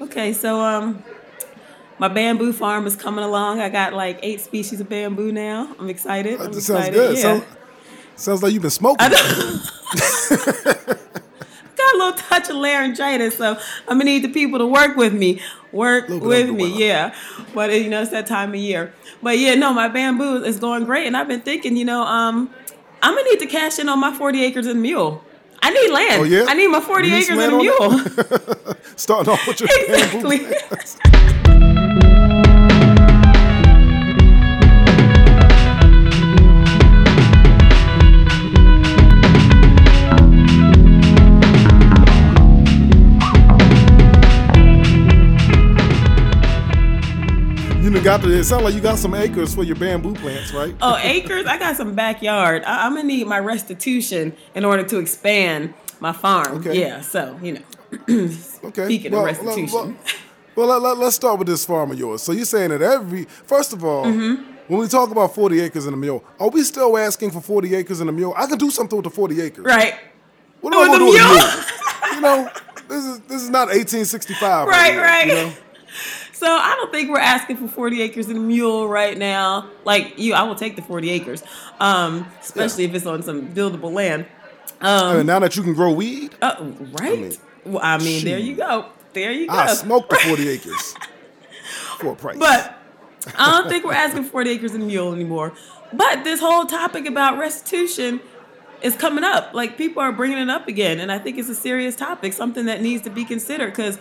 Okay, so um, my bamboo farm is coming along. I got like eight species of bamboo now. I'm excited. I'm That sounds excited. good. Yeah. Sounds, sounds like you've been smoking. Got a little touch of laryngitis, so I'm gonna need the people to work with me. Work with me, weather. yeah. But you know, it's that time of year. But yeah, no, my bamboo is going great, and I've been thinking, you know, um, I'm gonna need to cash in on my 40 acres and mule. I need land. Oh, yeah? I need my 40 need acres and a mule. Starting off with your exactly. got the, it sounds like you got some acres for your bamboo plants, right? oh, acres. I got some backyard. I, I'm gonna need my restitution in order to expand my farm. Okay. Yeah. So you know. Okay. Speaking well, of restitution. Well, well let, us start with this farm of yours. So you're saying that every, first of all, Mm-hmm. when we talk about 40 acres and a mule, are we still asking for 40 acres and a mule? I can do something with the 40 acres. right. What do I With want to do with the mule? you know, this is this is not 1865. Right, here, right. You know? So I don't think we're asking for 40 acres and a mule right now. Like you, I will take the 40 acres, um, especially if it's on some buildable land. I mean, now that you can grow weed, Uh, right? mean, well, I mean, there you go. There you go. I smoke the 40 acres for a price. But I don't think we're asking 40 acres and a mule anymore. But this whole topic about restitution is coming up. Like people are bringing it up again, and I think it's a serious topic, something that needs to be considered because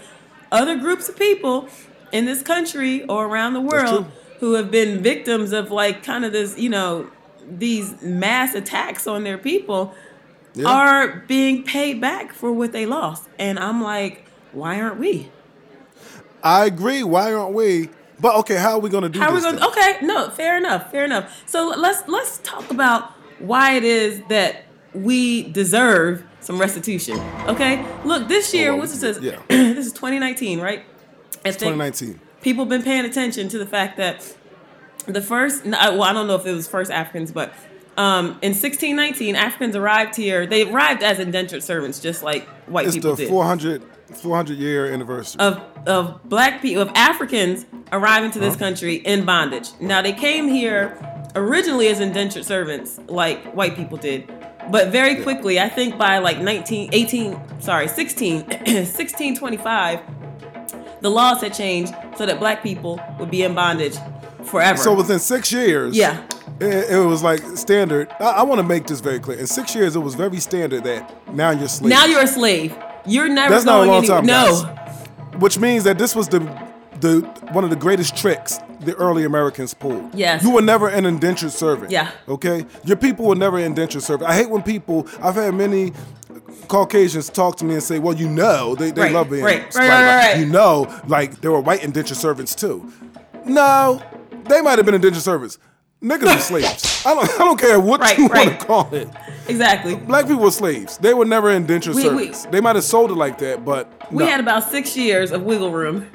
other groups of people in this country or around the world who have been victims of like kind of this, you know, these mass attacks on their people Yeah. are being paid back for what they lost. And I'm like, why aren't we? I agree. Why aren't we? But okay, how are we going to do How are we going? then? Okay, no, fair enough, fair enough. So let's let's talk about why it is that we deserve some restitution. Okay, look, this oh, year, well, what's it says? yeah. this is 2019, right? I think 2019. people been paying attention to the fact that the first, well, I don't know if it was first Africans, but um, in 1619, Africans arrived here. They arrived as indentured servants, just like white It's people the did. 400, 400 year anniversary. of of black people of Africans arriving to this country in bondage. Now they came here originally as indentured servants, like white people did, but very quickly, I think by like 19, 18, sorry, 16, 1625, the laws had changed so that black people would be in bondage forever. so within six years, Yeah. it, it was like standard. I, I want to make this very clear. In six years, it was very standard that now you're slave. now you're a slave. You're never That's not a long anywhere. time, no. guys. which means that this was the the one of the greatest tricks the early Americans pulled. Yes. You were never an indentured servant. Yeah. Okay? Your people were never indentured servant. I hate when people I've had many Caucasians talk to me and say, Well, you know, they, they Right, love being right, right, right. You know, like there were white indentured servants too. No, they might have been indentured servants. Niggas were slaves. I don't I don't care what you want to call it. Exactly. Black people were slaves. They were never indentured We- we- servants. they might have sold it like that, but We no. had about six years of wiggle room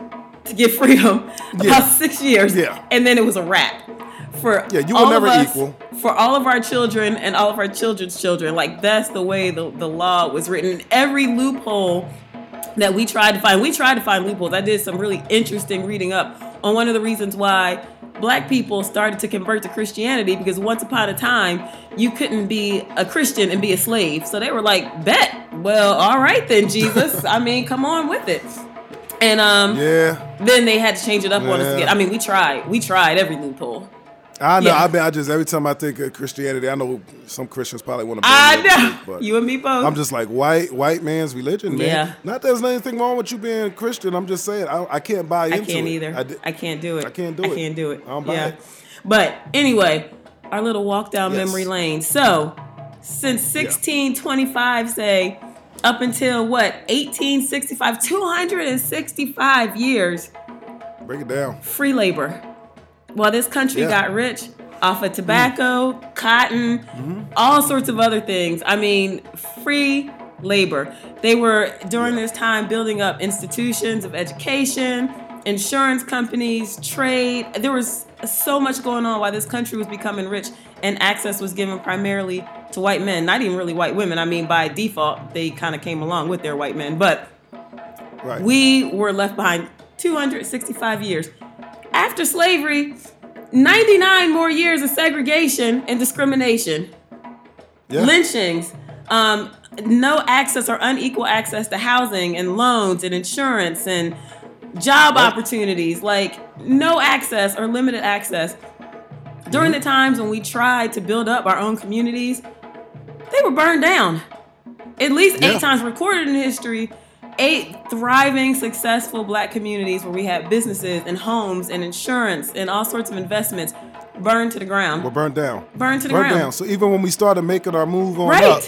to get freedom. Yeah. About six years. Yeah. And then it was a wrap. For Yeah, you were all of never us, equal. For all of our children and all of our children's children. Like that's the way the, the law was written. Every loophole that we tried to find, we tried to find loopholes. I did some really interesting reading up on one of the reasons why black people started to convert to Christianity because once upon a time you couldn't be a Christian and be a slave. So they were like, bet. Well, all right then, Jesus. I mean, come on with it. And um Yeah. then they had to change it up on us again. I mean, we tried. We tried every loophole. I know. Yeah. I mean, I just every time I think of Christianity, I know some Christians probably want to. I know. but You and me both. I'm just like white white man's religion, man. Yeah. Not that there's anything wrong with you being Christian. I'm just saying I, I can't buy into I can't it. either. I, I, can't do it. I can't do it. I can't do it. I don't buy yeah. it. But anyway, our little walk down Yes. memory lane. So, since 1625, say, up until what, 1865, 265 years, break it down. free labor. While this country Yeah. got rich off of tobacco, cotton, Mm-hmm. all sorts of other things. I mean, free labor. They were during this time building up institutions of education, insurance companies, trade. There was so much going on while this country was becoming rich and access was given primarily to white men, not even really white women. I mean, by default, they kind of came along with their white men, but Right. We were left behind 265 years. After slavery, 99 more years of segregation and discrimination, Yeah. lynchings, um, no access or unequal access to housing and loans and insurance and job opportunities, like no access or limited access. During the times when we tried to build up our own communities, they were burned down. At least Yeah. eight times recorded in history, eight thriving, successful black communities where we had businesses and homes and insurance and all sorts of investments burned to the ground. Were burned down. Burned to the Burned ground. down. So even when we started making our move on right. up,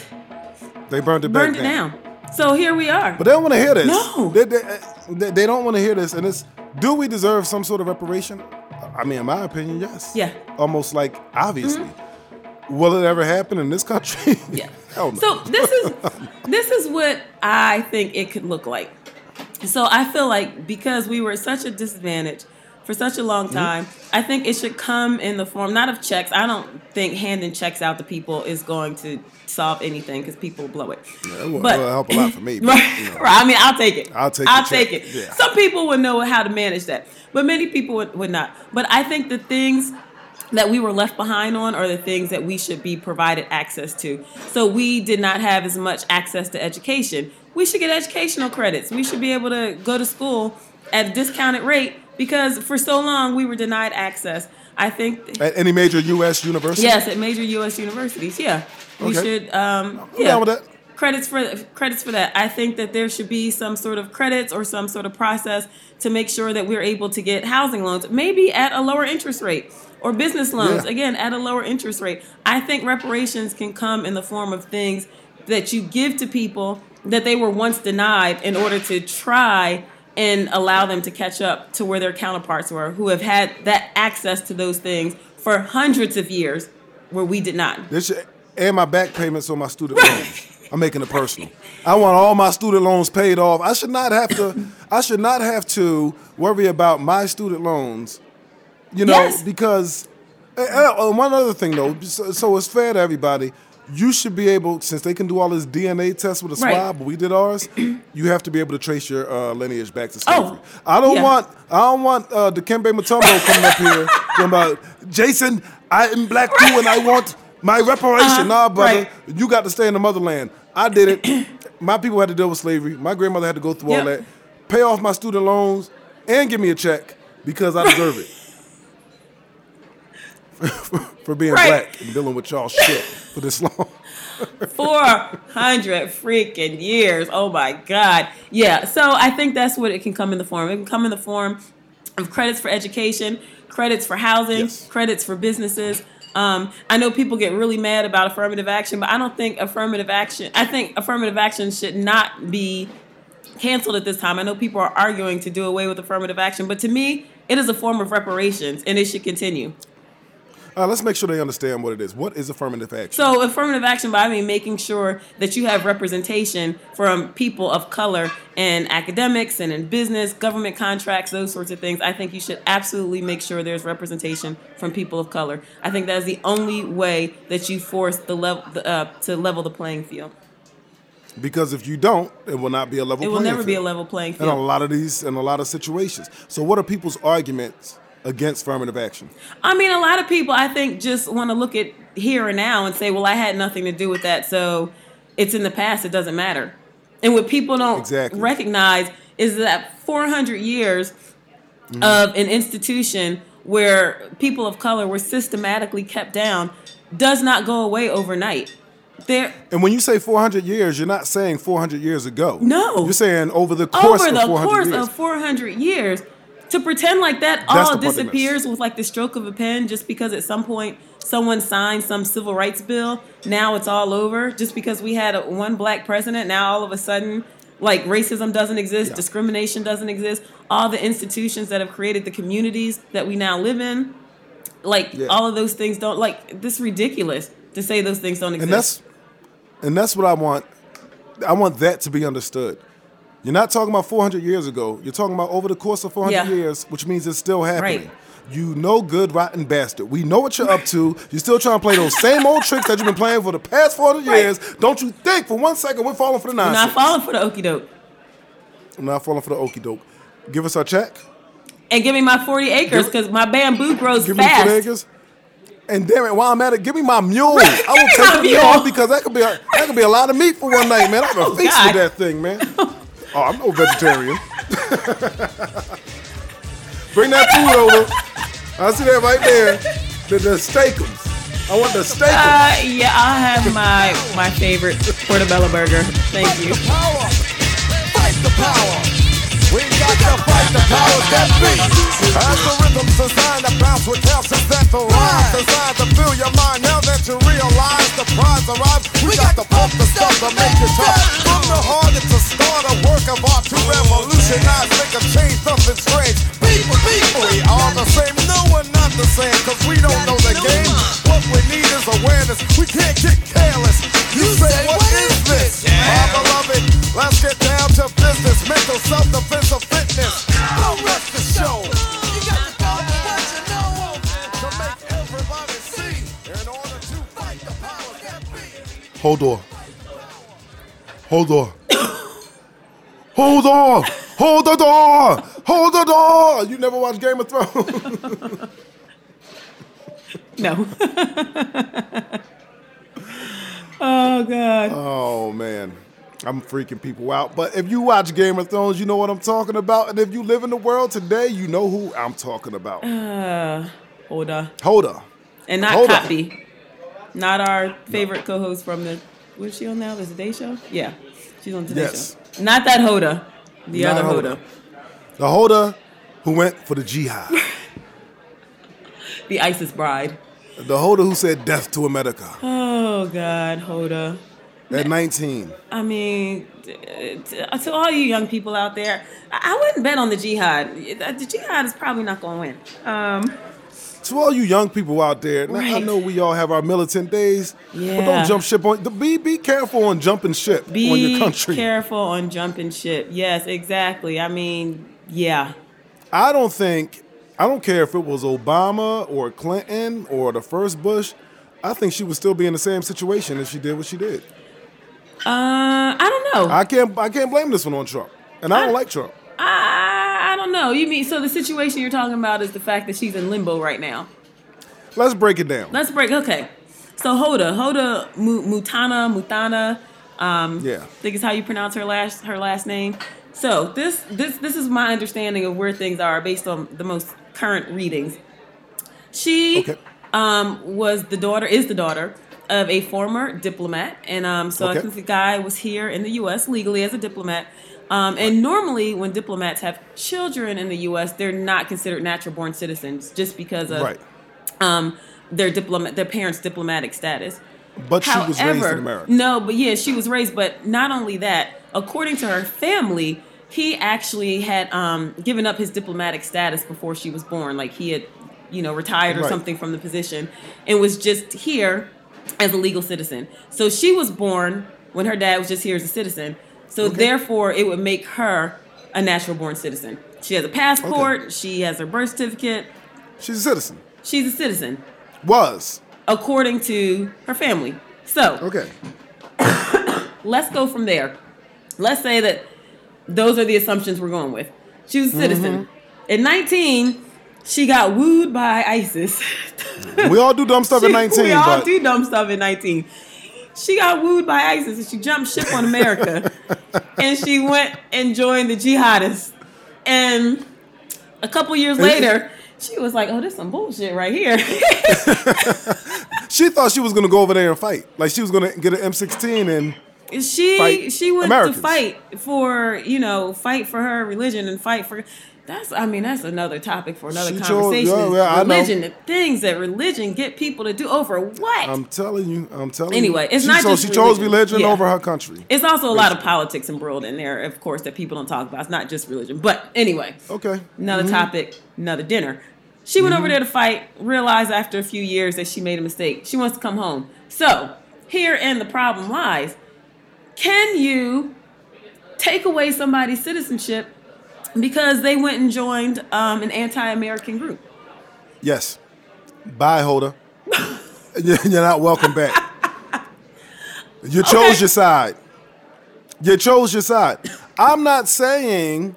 they burned it Burned back it down. So here we are. But they don't want to hear this. No. They, they, they, they don't want to hear this. And it's, do we deserve some sort of reparation? I mean, in my opinion, yes. Yeah. Almost like, obviously. Mm-hmm. Will it ever happen in this country? Yeah. No. So this is this is what I think it could look like. So I feel like because we were at such a disadvantage for such a long hmm? time, I think it should come in the form not of checks. I don't think handing checks out to people is going to solve anything because people blow it. Yeah, it will, But- it'll help a lot for me. But, Right, you know. right. I mean, I'll take it. I'll take I'll check. take it. Yeah. Some people would know how to manage that, but many people would, would not. But I think the things that we were left behind on are the things that we should be provided access to. So we did not have as much access to education. We should get educational credits. We should be able to go to school at a discounted rate because for so long we were denied access. I think At any major U.S. university? yes, at major U.S. universities, yeah, we Okay. should. Um, I'm yeah, down with that. Credits for credits for that. I think that there should be some sort of credits or some sort of process to make sure that we're able to get housing loans, maybe at a lower interest rate, or business loans Yeah. again at a lower interest rate. I think reparations can come in the form of things that you give to people that they were once denied in order to try and allow them to catch up to where their counterparts were who have had that access to those things for hundreds of years where we did not. This should, and my back payments on my student loans. I'm making it personal. I want all my student loans paid off. I should not have to. I should not have to worry about my student loans. You know, Yes. because uh, uh, one other thing though. So, so it's fair to everybody. You should be able, since they can do all this DNA tests with a Right. swab, but we did ours. you have to be able to trace your uh, lineage back to slavery. Oh, I don't yeah. want. I don't want uh, Dikembe Mutombo coming up here talking about Jason. I am black too, and I want my reparation. Uh-huh, Nah, brother, right. you got to stay in the motherland. I did it. my people had to deal with slavery. My grandmother had to go through all that. Pay off my student loans and give me a check because I deserve it. for being Right. black and dealing with y'all shit for this long. 400 freaking years. Oh my God. Yeah. So I think that's what it can come in the form. It can come in the form of credits for education, credits for housing, Yes. credits for businesses. Um, I know people get really mad about affirmative action, but I don't think affirmative action, I think affirmative action should not be canceled at this time. I know people are arguing to do away with affirmative action, but to me, it is a form of reparations and it should continue. Uh, let's make sure they understand what it is. What is affirmative action? So affirmative action by I mean making sure that you have representation from people of color in academics and in business, government contracts, those sorts of things. I think you should absolutely make sure there's representation from people of color. I think that is the only way that you force the level the, uh, to level the playing field. because if you don't, it will not be a level. Playing field. It will never be a level playing field in a lot of these in a lot of situations. So what are people's arguments against affirmative action? I mean, a lot of people I think just want to look at here and now and say, "Well, I had nothing to do with that, so it's in the past. It doesn't matter." And what people don't Exactly. recognize is that 400 years Mm-hmm. of an institution where people of color were systematically kept down does not go away overnight. There, And when you say 400 years, you're not saying 400 years ago. No. You're saying over the course over of the 400 course years. of 400 years to pretend like that That's all the oh, part they miss. disappears with like the stroke of a pen just because at some point someone signed some civil rights bill now it's all over just because we had a, one black president now all of a sudden like racism doesn't exist Yeah. discrimination doesn't exist all the institutions that have created the communities that we now live in like Yeah. all of those things don't like this ridiculous to say those things don't exist and that's and that's what I want. I want that to be understood. You're not talking about 400 years ago. You're talking about over the course of 400 Yeah. years, which means it's still happening. Right. You know, good rotten bastard. We know what you're up to. You're still trying to play those same old tricks that you've been playing for the past 400 Right. years. Don't you think for one second we're falling for the nonsense? not falling for the okey doke I'm not falling for the okey doke. Give us our check. And give me my 40 acres because my bamboo grows Give me the fast. 40 acres. And damn it, while I'm at it, give me my mule. I will give me take the mule because that could be a, that could be a lot of meat for one night, man. I'm gonna Oh, feast with that thing, man. Oh, I'm no vegetarian. Bring that food over. I see that right there. The, the steakums. I want the steakums. Uh, yeah, I'll have my my favorite portobello burger. Thank you. power. Fight the power. We got to fight the powers that be. As the rhythm's designed to bounce with calcium that the rhyme designed to fill your mind. Now that you realize the prize arrives, we got to pump the stuff to make it tough. From the heart, it's a start, a work of art to revolutionize, make a change, something strange. People, people, we all the same. No, we're not the same, cause we don't know the game. What we need is awareness. We can't get careless. You say, what is this? My beloved, let's get down to business. Mental self-defense of fitness. Don't rest the show. You got to go with what you know to make everybody see. In order to fight the powers that be. Hold on. Hold on. Hold on. Hold the door. Hold the door. You never watched Game of Thrones? No. oh God. oh man. I'm freaking people out. But if you watch Game of Thrones, you know what I'm talking about. And if you live in the world today, you know who I'm talking about. Uh, hold on. Hold on. And not Hold on. Copy. Not our favorite co-host from the. What is she on now? The Today Show? Yeah, she's on Today Yes. Show. Not that Hoda. The Not other Hoda. Hoda. The Hoda who went for the jihad. The ISIS bride. the Hoda who said death to America Oh God, Hoda. at 19. I mean, to all you young people out there, I I wouldn't bet on the jihad. The jihad is probably not going to win. Um, To all you young people out there, now, I know we all have our militant days, but don't jump ship on. Be be careful on jumping ship on your country. be careful on jumping ship. Yes, exactly. I mean, yeah. I don't think I don't care if it was Obama or Clinton or the first Bush. I think she would still be in the same situation if she did what she did. Uh, I don't know. I can't I can't blame this one on Trump, and I don't like Trump. I, I don't know. You mean so the situation you're talking about is the fact that she's in limbo right now. Let's break it down. Let's break. Okay, so Hoda, Hoda Mu- Muthana, Muthana. Um, Yeah. I think is how you pronounce her last her last name. So this this this is my understanding of where things are based on the most current readings. She Okay. um, was the daughter is the daughter of a former diplomat, and um, so I think the guy was here in the U.S. legally as a diplomat. Um, and normally, when diplomats have children in the U.S., they're not considered natural born citizens just because of Right. um, their diplomat, their parents' diplomatic status. But she was raised in America. No, but yeah, she was raised. But not only that, according to her family, he actually had um, given up his diplomatic status before she was born. Like he had, you know, retired or Right. something from the position, and was just here as a legal citizen. So she was born when her dad was just here as a citizen. So Okay. therefore, it would make her a natural born citizen. She has a passport. She has her birth certificate. She's a citizen. She's a citizen Was according to her family. So okay. let's go from there. Let's say that those are the assumptions we're going with. She was a citizen. Mm-hmm. At 19, she got wooed by ISIS. We all do dumb stuff at 19, We all but do dumb stuff at 19. She got wooed by ISIS and she jumped ship on America. and she went and joined the jihadists. And a couple years later, she was like, oh, this some bullshit right here. she thought she was gonna go over there and fight. Like she was gonna get an M16 and she she went Americans. to fight for you know fight for her religion and fight for that's I mean that's another topic for another She conversation. yeah, is yeah, I know. religion, the things that religion get people to do over what? I'm telling you, I'm telling Anyway, you. Anyway, it's she, not so just she chose religion. religion Yeah. over her country. it's also a lot of politics embroiled in there, of course, that people don't talk about. It's not just religion, but anyway, Okay. another mm-hmm. topic, another dinner. She went over mm-hmm. there to fight, realized after a few years that she made a mistake. She wants to come home. So, herein the problem lies. Can you take away somebody's citizenship because they went and joined um, an anti American group? Yes. Bye, Holder. You're not welcome back. You chose Okay. your side. You chose your side. I'm not saying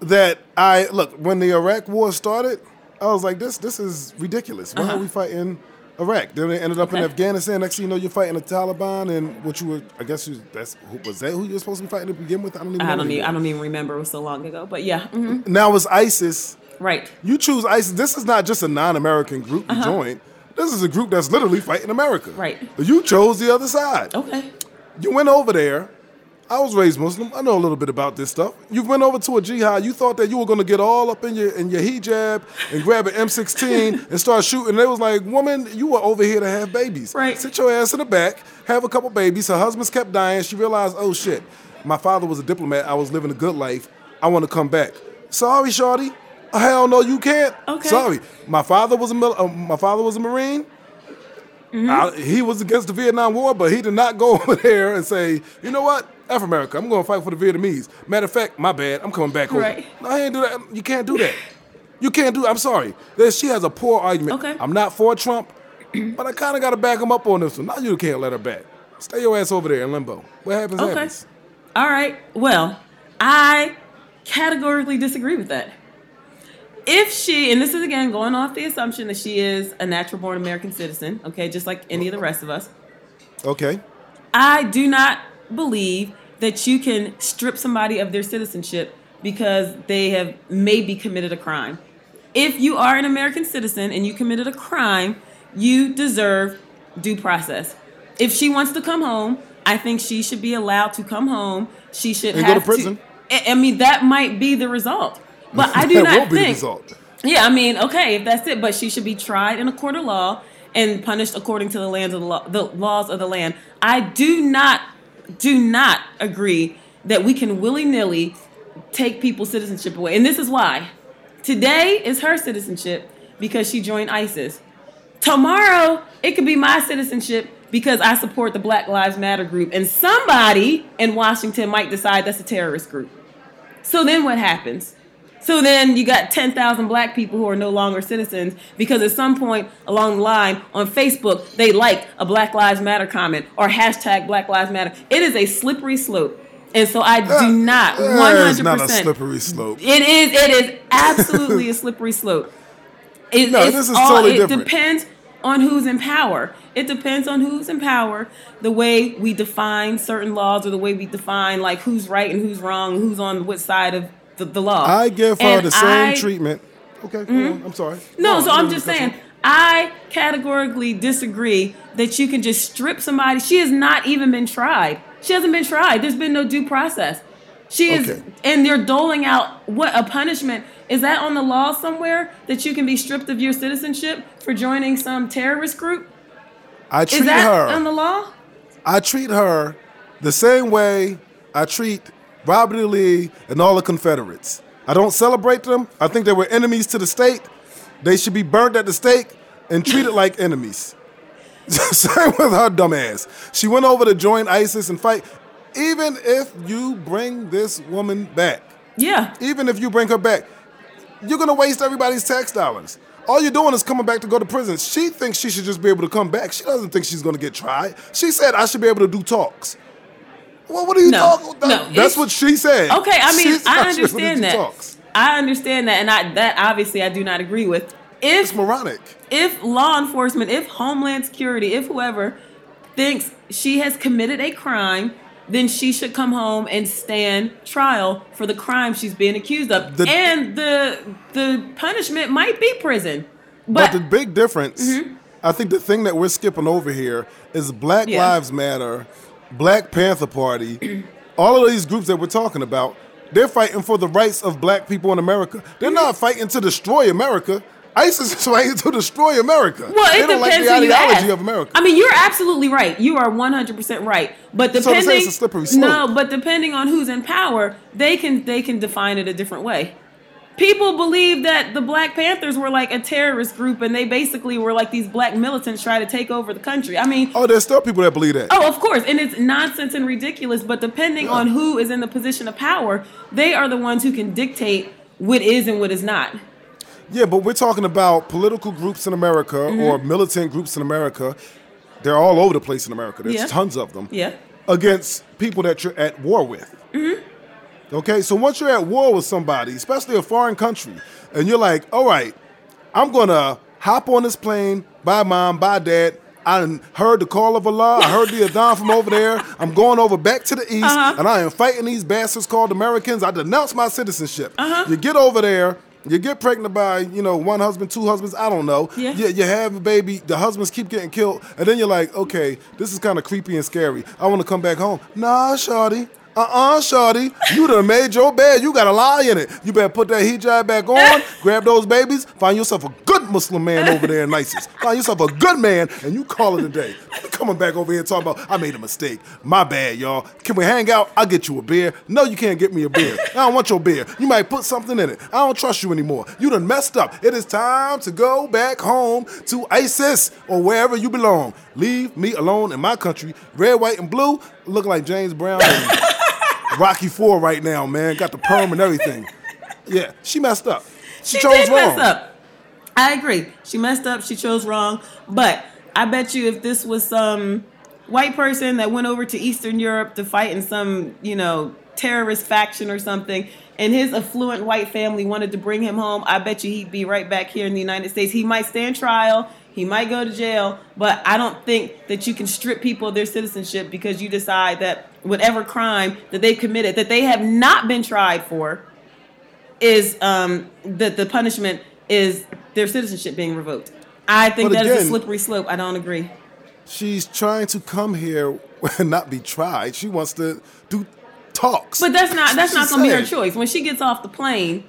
that I look when the Iraq War started. I was like, this this is ridiculous. Why are we fighting Iraq? Then they ended up in Uh-huh. Afghanistan. Next thing you know, you're fighting the Taliban, and what you were, I guess, you, that's who- was that who you were supposed to be fighting to begin with? I don't even. I don't even. I don't even remember. It was so long ago. But yeah, mhm. Now it's ISIS. right. You choose ISIS. This is not just a non-American group you join. This is a group that's literally fighting America. Uh-huh. Right. You chose the other side. Okay. You went over there. I was raised Muslim. I know a little bit about this stuff. You went over to a jihad. You thought that you were going to get all up in your in your hijab and grab an M16 and start shooting. They was like, "Woman, you were over here to have babies. Right. Sit your ass in the back, have a couple babies." Her husbands kept dying. She realized, "Oh shit, my father was a diplomat. I was living a good life. I want to come back." Sorry, shorty. Hell no, you can't. Okay. Sorry. My father was a mil- uh, my father was a marine. Mm-hmm. I- he was against the Vietnam War, but he did not go over there and say, you know what, F America, I'm going to fight for the Vietnamese. Matter of fact, my bad, I'm coming back home. Right. No, I ain't do that. You can't do that. You can't do. I'm sorry. She has a poor argument. Okay. I'm not for Trump, but I kind of got to back him up on this one. Now you can't let her back. Stay your ass over there in limbo. What happens Okay. happens. All right. Well, I categorically disagree with that. If she, and this is again going off the assumption that she is a natural born American citizen, okay, just like any of the rest of us, Okay. I do not believe that you can strip somebody of their citizenship because they have maybe committed a crime. If you are an American citizen and you committed a crime, you deserve due process. If she wants to come home, I think she should be allowed to come home. She should And go to prison. I I mean, that might be the result, but I do that not will be the think. result. Yeah, I mean, okay, if that's it, but she should be tried in a court of law and punished according to the land of the, law, the laws of the land. I do not, do not agree that we can willy nilly take people's citizenship away, and this is why. Today is her citizenship because she joined ISIS. Tomorrow it could be my citizenship because I support the Black Lives Matter group, and somebody in Washington might decide that's a terrorist group. So then what happens? So then you got 10,000 black people who are no longer citizens because at some point along the line on Facebook, they like a Black Lives Matter comment or hashtag Black Lives Matter. It is a slippery slope. And so I do uh, not 100%. It's not a slippery slope. It is, it is absolutely a slippery slope. It, No, this is all- totally it different. depends on who's in power. It depends on who's in power, the way we define certain laws or the way we define like who's right and who's wrong, who's on what side of the, the law. I give her And the same I- treatment. Okay, mm-hmm. on. I'm sorry. No, Go so. I'm just saying, I categorically disagree that you can just strip somebody. She has not even been tried. She hasn't been tried. There's been no due process. She is, Okay. and they're doling out what a punishment. Is that on the law somewhere that you can be stripped of your citizenship for joining some terrorist group? I treat Is that her. on the law? I treat her the same way I treat Robert E. Lee and all the Confederates. I don't celebrate them. I think they were enemies to the state. They should be burned at the stake and treated like enemies. Same with her dumb ass. She went over to join ISIS and fight. Even if you bring this woman back, Yeah. even if you bring her back, you're gonna waste everybody's tax dollars. All you're doing is coming back to go to prison. She thinks she should just be able to come back. She doesn't think she's gonna get tried. She said I should be able to do talks. Well, what are you No, talking? no, That's what she said. Okay, I mean, She said I should be able to understand that. talks. I understand that, and I that obviously I do not agree with. If It's moronic. if law enforcement, if Homeland Security, if whoever thinks she has committed a crime, then she should come home and stand trial for the crime she's being accused of. The- and the the punishment might be prison. But, But, the big difference, mm-hmm. I think the thing that we're skipping over here is Black Yeah. Lives Matter, Black Panther Party, all of these groups that we're talking about, they're fighting for the rights of black people in America. They're not fighting to destroy America. ISIS is fighting to destroy America. well, they it don't like the ideology of America. I mean, you're absolutely right. You are 100% right. But So depending it's a slippery slope. No, but depending on who's in power, they can they can define it a different way. People believe that the Black Panthers were like a terrorist group and they basically were like these black militants trying to take over the country. I mean, oh, there's still people that believe that. Oh, of course, and it's nonsense and ridiculous. But depending on who is in the position of power, they are the ones who can dictate what is and what is not. Yeah, but we're talking about political groups in America Mm-hmm. or militant groups in America. They're all over the place in America. There's Yeah. tons of them. Yeah. Against people that you're at war with. Mm-hmm. Okay, so once you're at war with somebody, especially a foreign country, and you're like, all right, I'm gonna hop on this plane, bye mom, bye dad. I heard the call of Allah. I heard the Adhan from over there. I'm going over back to the east, Uh-huh. and I am fighting these bastards called Americans. I denounce my citizenship. Uh-huh. You get over there, you get pregnant by, you know, one husband, two husbands, I don't know. Yeah. You, you have a baby, the husbands keep getting killed, and then you're like, okay, this is kind of creepy and scary. I want to come back home. Nah, shawty. Uh-uh, shawty. You done made your bed. You got a lie in it. You better put that hijab back on, grab those babies, find yourself a good Muslim man over there in ISIS. Find yourself a good man, and you call it a day. You coming back over here and talking about, I made a mistake. My bad, y'all. Can we hang out? I'll get you a beer. No, you can't get me a beer. I don't want your beer. You might put something in it. I don't trust you anymore. You done messed up. It is time to go back home to ISIS or wherever you belong. Leave me alone in my country. Red, white, and blue look like James Brown Rocky Four right now, man. Got the perm and everything. Yeah, she messed up. She, She chose wrong. up. I agree. She messed up. She chose wrong. But I bet you if this was some white person that went over to Eastern Europe to fight in some, you know, terrorist faction or something, and his affluent white family wanted to bring him home, I bet you he'd be right back here in the United States. He might stand trial. He might go to jail, but I don't think that you can strip people of their citizenship because you decide that whatever crime that they've committed that they have not been tried for, is um, that the punishment is their citizenship being revoked. I think But that is a slippery slope. I don't agree. She's trying to come here and not be tried. She wants to do talks. But that's not that's She not going to be her choice. When she gets off the plane,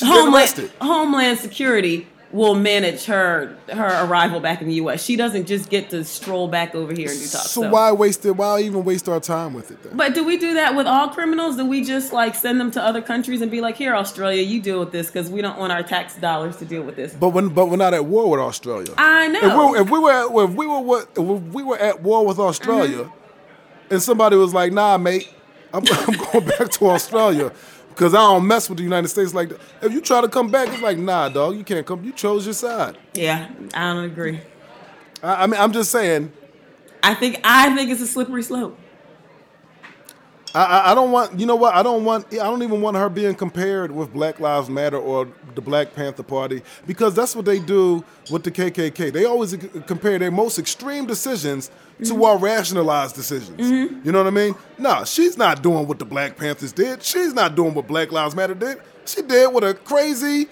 Homeland. Homeland Security will manage her her arrival back in the U.S. She doesn't just get to stroll back over here and do talks. So why waste it? Why even waste our time with it then? But do we do that with all criminals? Do we just like send them to other countries and be like, "Here, Australia, you deal with this because we don't want our tax dollars to deal with this." But when, but we're not at war with Australia. I If know. we, if we were at, if we were what if we were at war with Australia, Mm-hmm. and somebody was like, "Nah, mate, I'm, I'm going back to Australia because I don't mess with the United States like that." If you try to come back, it's like, "Nah, dog, you can't come. You chose your side." yeah, I don't agree. I, I mean, I'm just saying. I think I think it's a slippery slope. I, I, I don't want. You know what? I don't want. I don't even want her being compared with Black Lives Matter or the Black Panther Party because that's what they do with the KKK. They always compare their most extreme decisions to our rationalized decisions. You know what I mean? No, she's not doing what the Black Panthers did. She's not doing what Black Lives Matter did. She did what a crazy,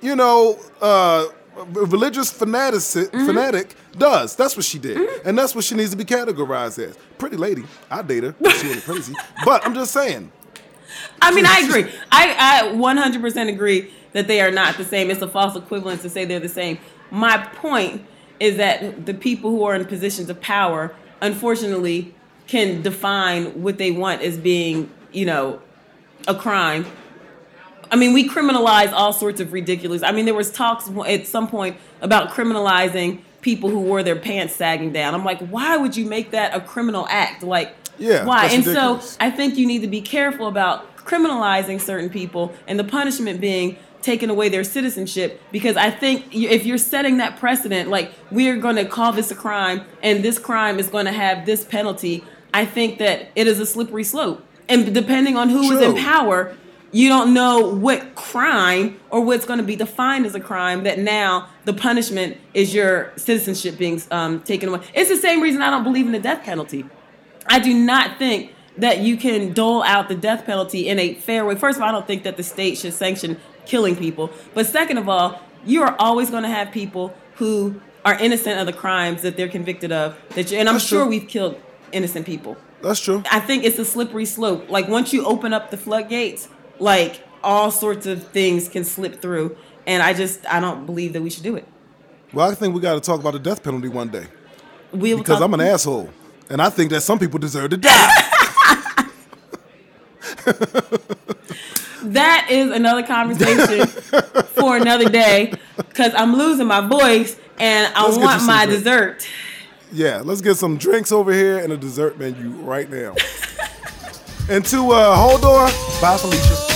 you know, uh, religious fanatic mm-hmm. fanatic does. That's what she did, mm-hmm. and that's what she needs to be categorized as. Pretty lady, I date her. She was crazy, but I'm just saying. I mean, I agree. I, I 100% agree that they are not the same. It's a false equivalence to say they're the same. My point is that the people who are in positions of power, unfortunately, can define what they want as being, you know, a crime. I mean, we criminalize all sorts of ridiculous. I mean, there was talks at some point about criminalizing people who wore their pants sagging down. I'm like, why would you make that a criminal act? Like, Yeah, why? and ridiculous. so I think you need to be careful about criminalizing certain people and the punishment being taking away their citizenship because I think if you're setting that precedent, like we're going to call this a crime and this crime is going to have this penalty, I think that it is a slippery slope. And depending on who is in power, you don't know what crime or what's going to be defined as a crime that now the punishment is your citizenship being um, taken away. It's the same reason I don't believe in the death penalty. I do not think that you can dole out the death penalty in a fair way. First of all, I don't think that the state should sanction killing people. But second of all, you are always going to have people who are innocent of the crimes that they're convicted of. That you, and I'm That's sure true. we've killed innocent people. That's true. I think it's a slippery slope. Like once you open up the floodgates, like all sorts of things can slip through. And I just I don't believe that we should do it. Well, I think we got to talk about the death penalty one day We will because talk- I'm an asshole, and I think that some people deserve to die. That is another conversation for another day because I'm losing my voice and I Let's want my drink. dessert. yeah, let's get some drinks over here and a dessert menu right now. and to uh, Hodor, bye Felicia.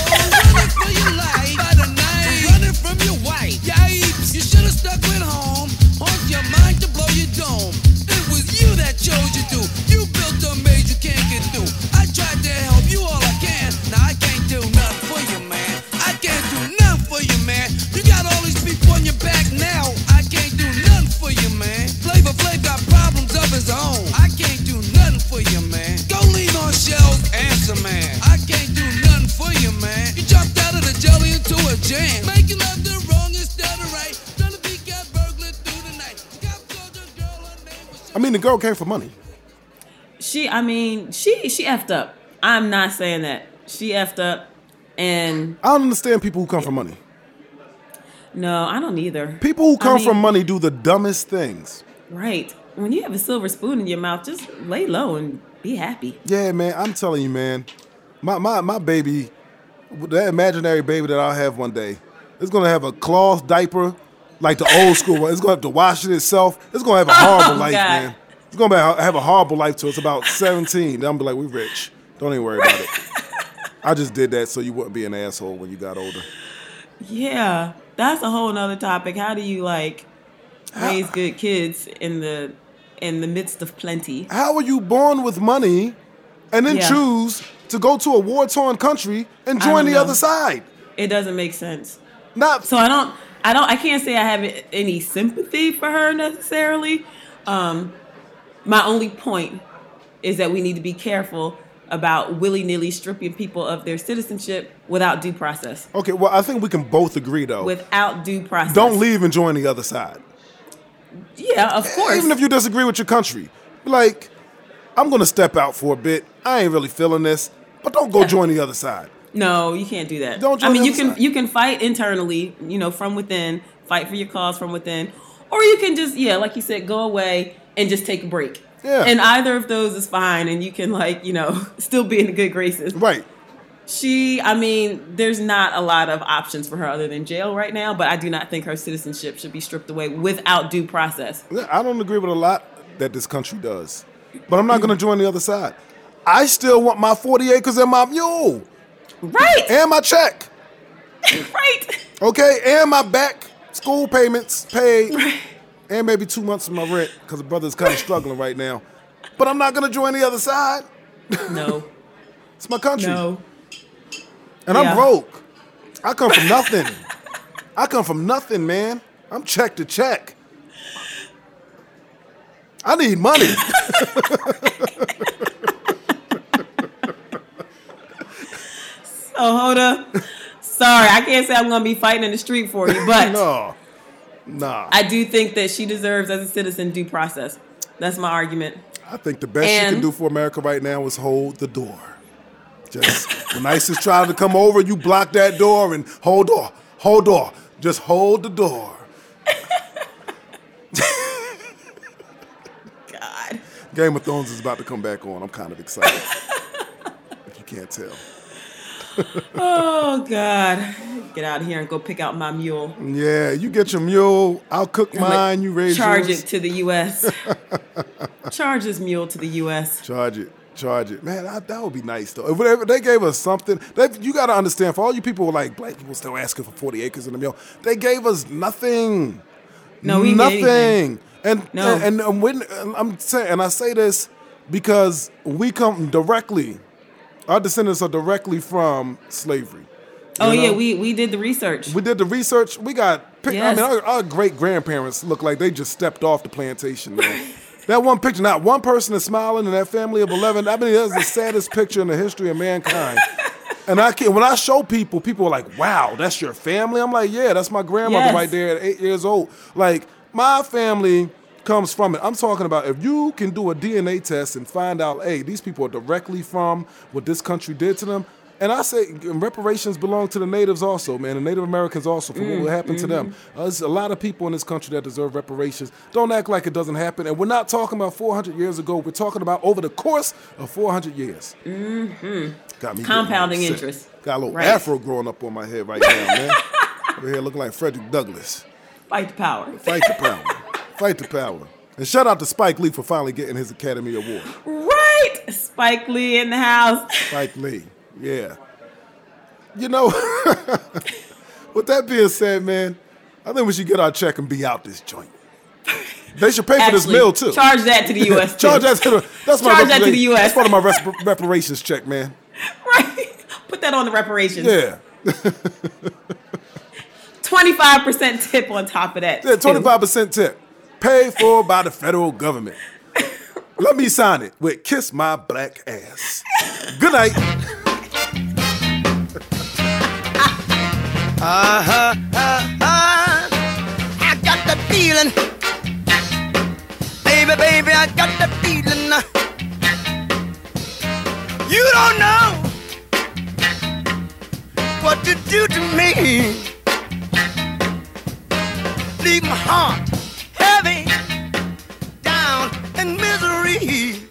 Girl came for money. She, I mean, she she effed up. I'm not saying that she effed up, and I don't understand people who come for money. no, I don't either. People who I come mean, from money do the dumbest things. right? When you have a silver spoon in your mouth, just lay low and be happy. Yeah, man, I'm telling you, man. My my my baby, that imaginary baby that I'll have one day, it's gonna have a cloth diaper, like the old school one. It's gonna have to wash it itself. It's gonna have a horrible Oh, life, God. man. It's gonna be, have a horrible life till it's about 17. Then I'm be like, we rich. Don't even worry about it. I just did that so you wouldn't be an asshole when you got older. Yeah, that's a whole nother topic. How do you like raise good kids in the in the midst of plenty? How are you born with money and then Yeah. choose to go to a war torn country and join the know. other side? It doesn't make sense. Not So I don't, I don't, I can't say I have any sympathy for her necessarily. Um, my only point is that we need to be careful about willy nilly stripping people of their citizenship without due process. okay. Well, I think we can both agree though. Without due process. Don't leave and join the other side. Yeah, of course. Even if you disagree with your country, like I'm gonna step out for a bit. I ain't really feeling this, but don't go Yeah. join the other side. No, you can't do that. Don't I mean, the you can side. you can fight internally, you know, from within, fight for your cause from within, or you can just yeah, like you said, go away and just take a break. Yeah. And either of those is fine, and you can like you know still be in the good graces. Right. She, I mean, there's not a lot of options for her other than jail right now, but I do not think her citizenship should be stripped away without due process. I don't agree with a lot that this country does, but I'm not gonna join the other side. I still want my 40 acres and my mule Right, and my check. right. Okay, and my back school payments paid, and maybe two months of my rent because the brother's kind of struggling right now. But I'm not gonna join the other side. No, It's my country, no. and Yeah. I'm broke. I come from nothing. I come from nothing, man. I'm check to check. I need money. Oh, hold up. Sorry, I can't say I'm gonna be fighting in the street for you, but no, nah. I do think that she deserves, as a citizen, due process. That's my argument. I think the best she can do for America right now is hold the door. Just when ISIS tries to come over, you block that door and hold door, hold door. Just hold the door. God. Game of Thrones is about to come back on. I'm kind of excited. if you can't tell. Oh God. Get out of here and go pick out my mule. Yeah, you get your mule. I'll cook I'ma mine. You raise Charge yours. it to the U.S. Charge this mule to the U.S. Charge it. Charge it. Man, I, that would be nice though. If whatever they gave us something, they, you got to understand. For all you people who are like black people still asking for 40 acres in the mill, they gave us nothing. No, we nothing. And No. and, and when I'm saying, and I say this because we come directly. Our descendants are directly from slavery. you Oh yeah, we we did the research. We did the research. We got. Pic- I mean, our, our great grandparents look like they just stepped off the plantation. Man. that one picture, not one person is smiling in that family of eleven. I mean, that's the saddest picture in the history of mankind. And I can when I show people, people are like, "Wow, that's your family." I'm like, "Yeah, that's my grandmother Yes. right there at eight years old." Like my family comes from it. I'm talking about if you can do a DNA test and find out, hey, these people are directly from what this country did to them. And I say reparations belong to the natives also, man. The Native Americans also for Mm, what happened to them. mm-hmm. Uh, there's a lot of people in this country that deserve reparations. Don't act like it doesn't happen. And we're not talking about 400 years ago. We're talking about over the course of 400 years. Got me Mm-hmm. Compounding interest. Got a little Right. afro growing up on my head right now, man. Over here looking like Frederick Douglass. Fight the power. Fight the power. Fight the power. And shout out to Spike Lee for finally getting his Academy Award. Right, Spike Lee in the house. Spike Lee. Yeah. You know, with that being said, man, I think we should get our check and be out this joint. They should pay for this meal too. Charge that to the U.S. Charge that to the. That's my Charge that to the US. That's part of my res- reparations check, man. Right. Put that on the reparations. Yeah. Twenty-five percent tip on top of that. Yeah, twenty-five percent tip, paid for by the federal government. Let me sign it with "Kiss My Black Ass." Good night. Uh-huh, uh-huh. I got the feeling. Baby, baby, I got the feeling. You don't know what to do to me. Leave my heart heavy down in misery.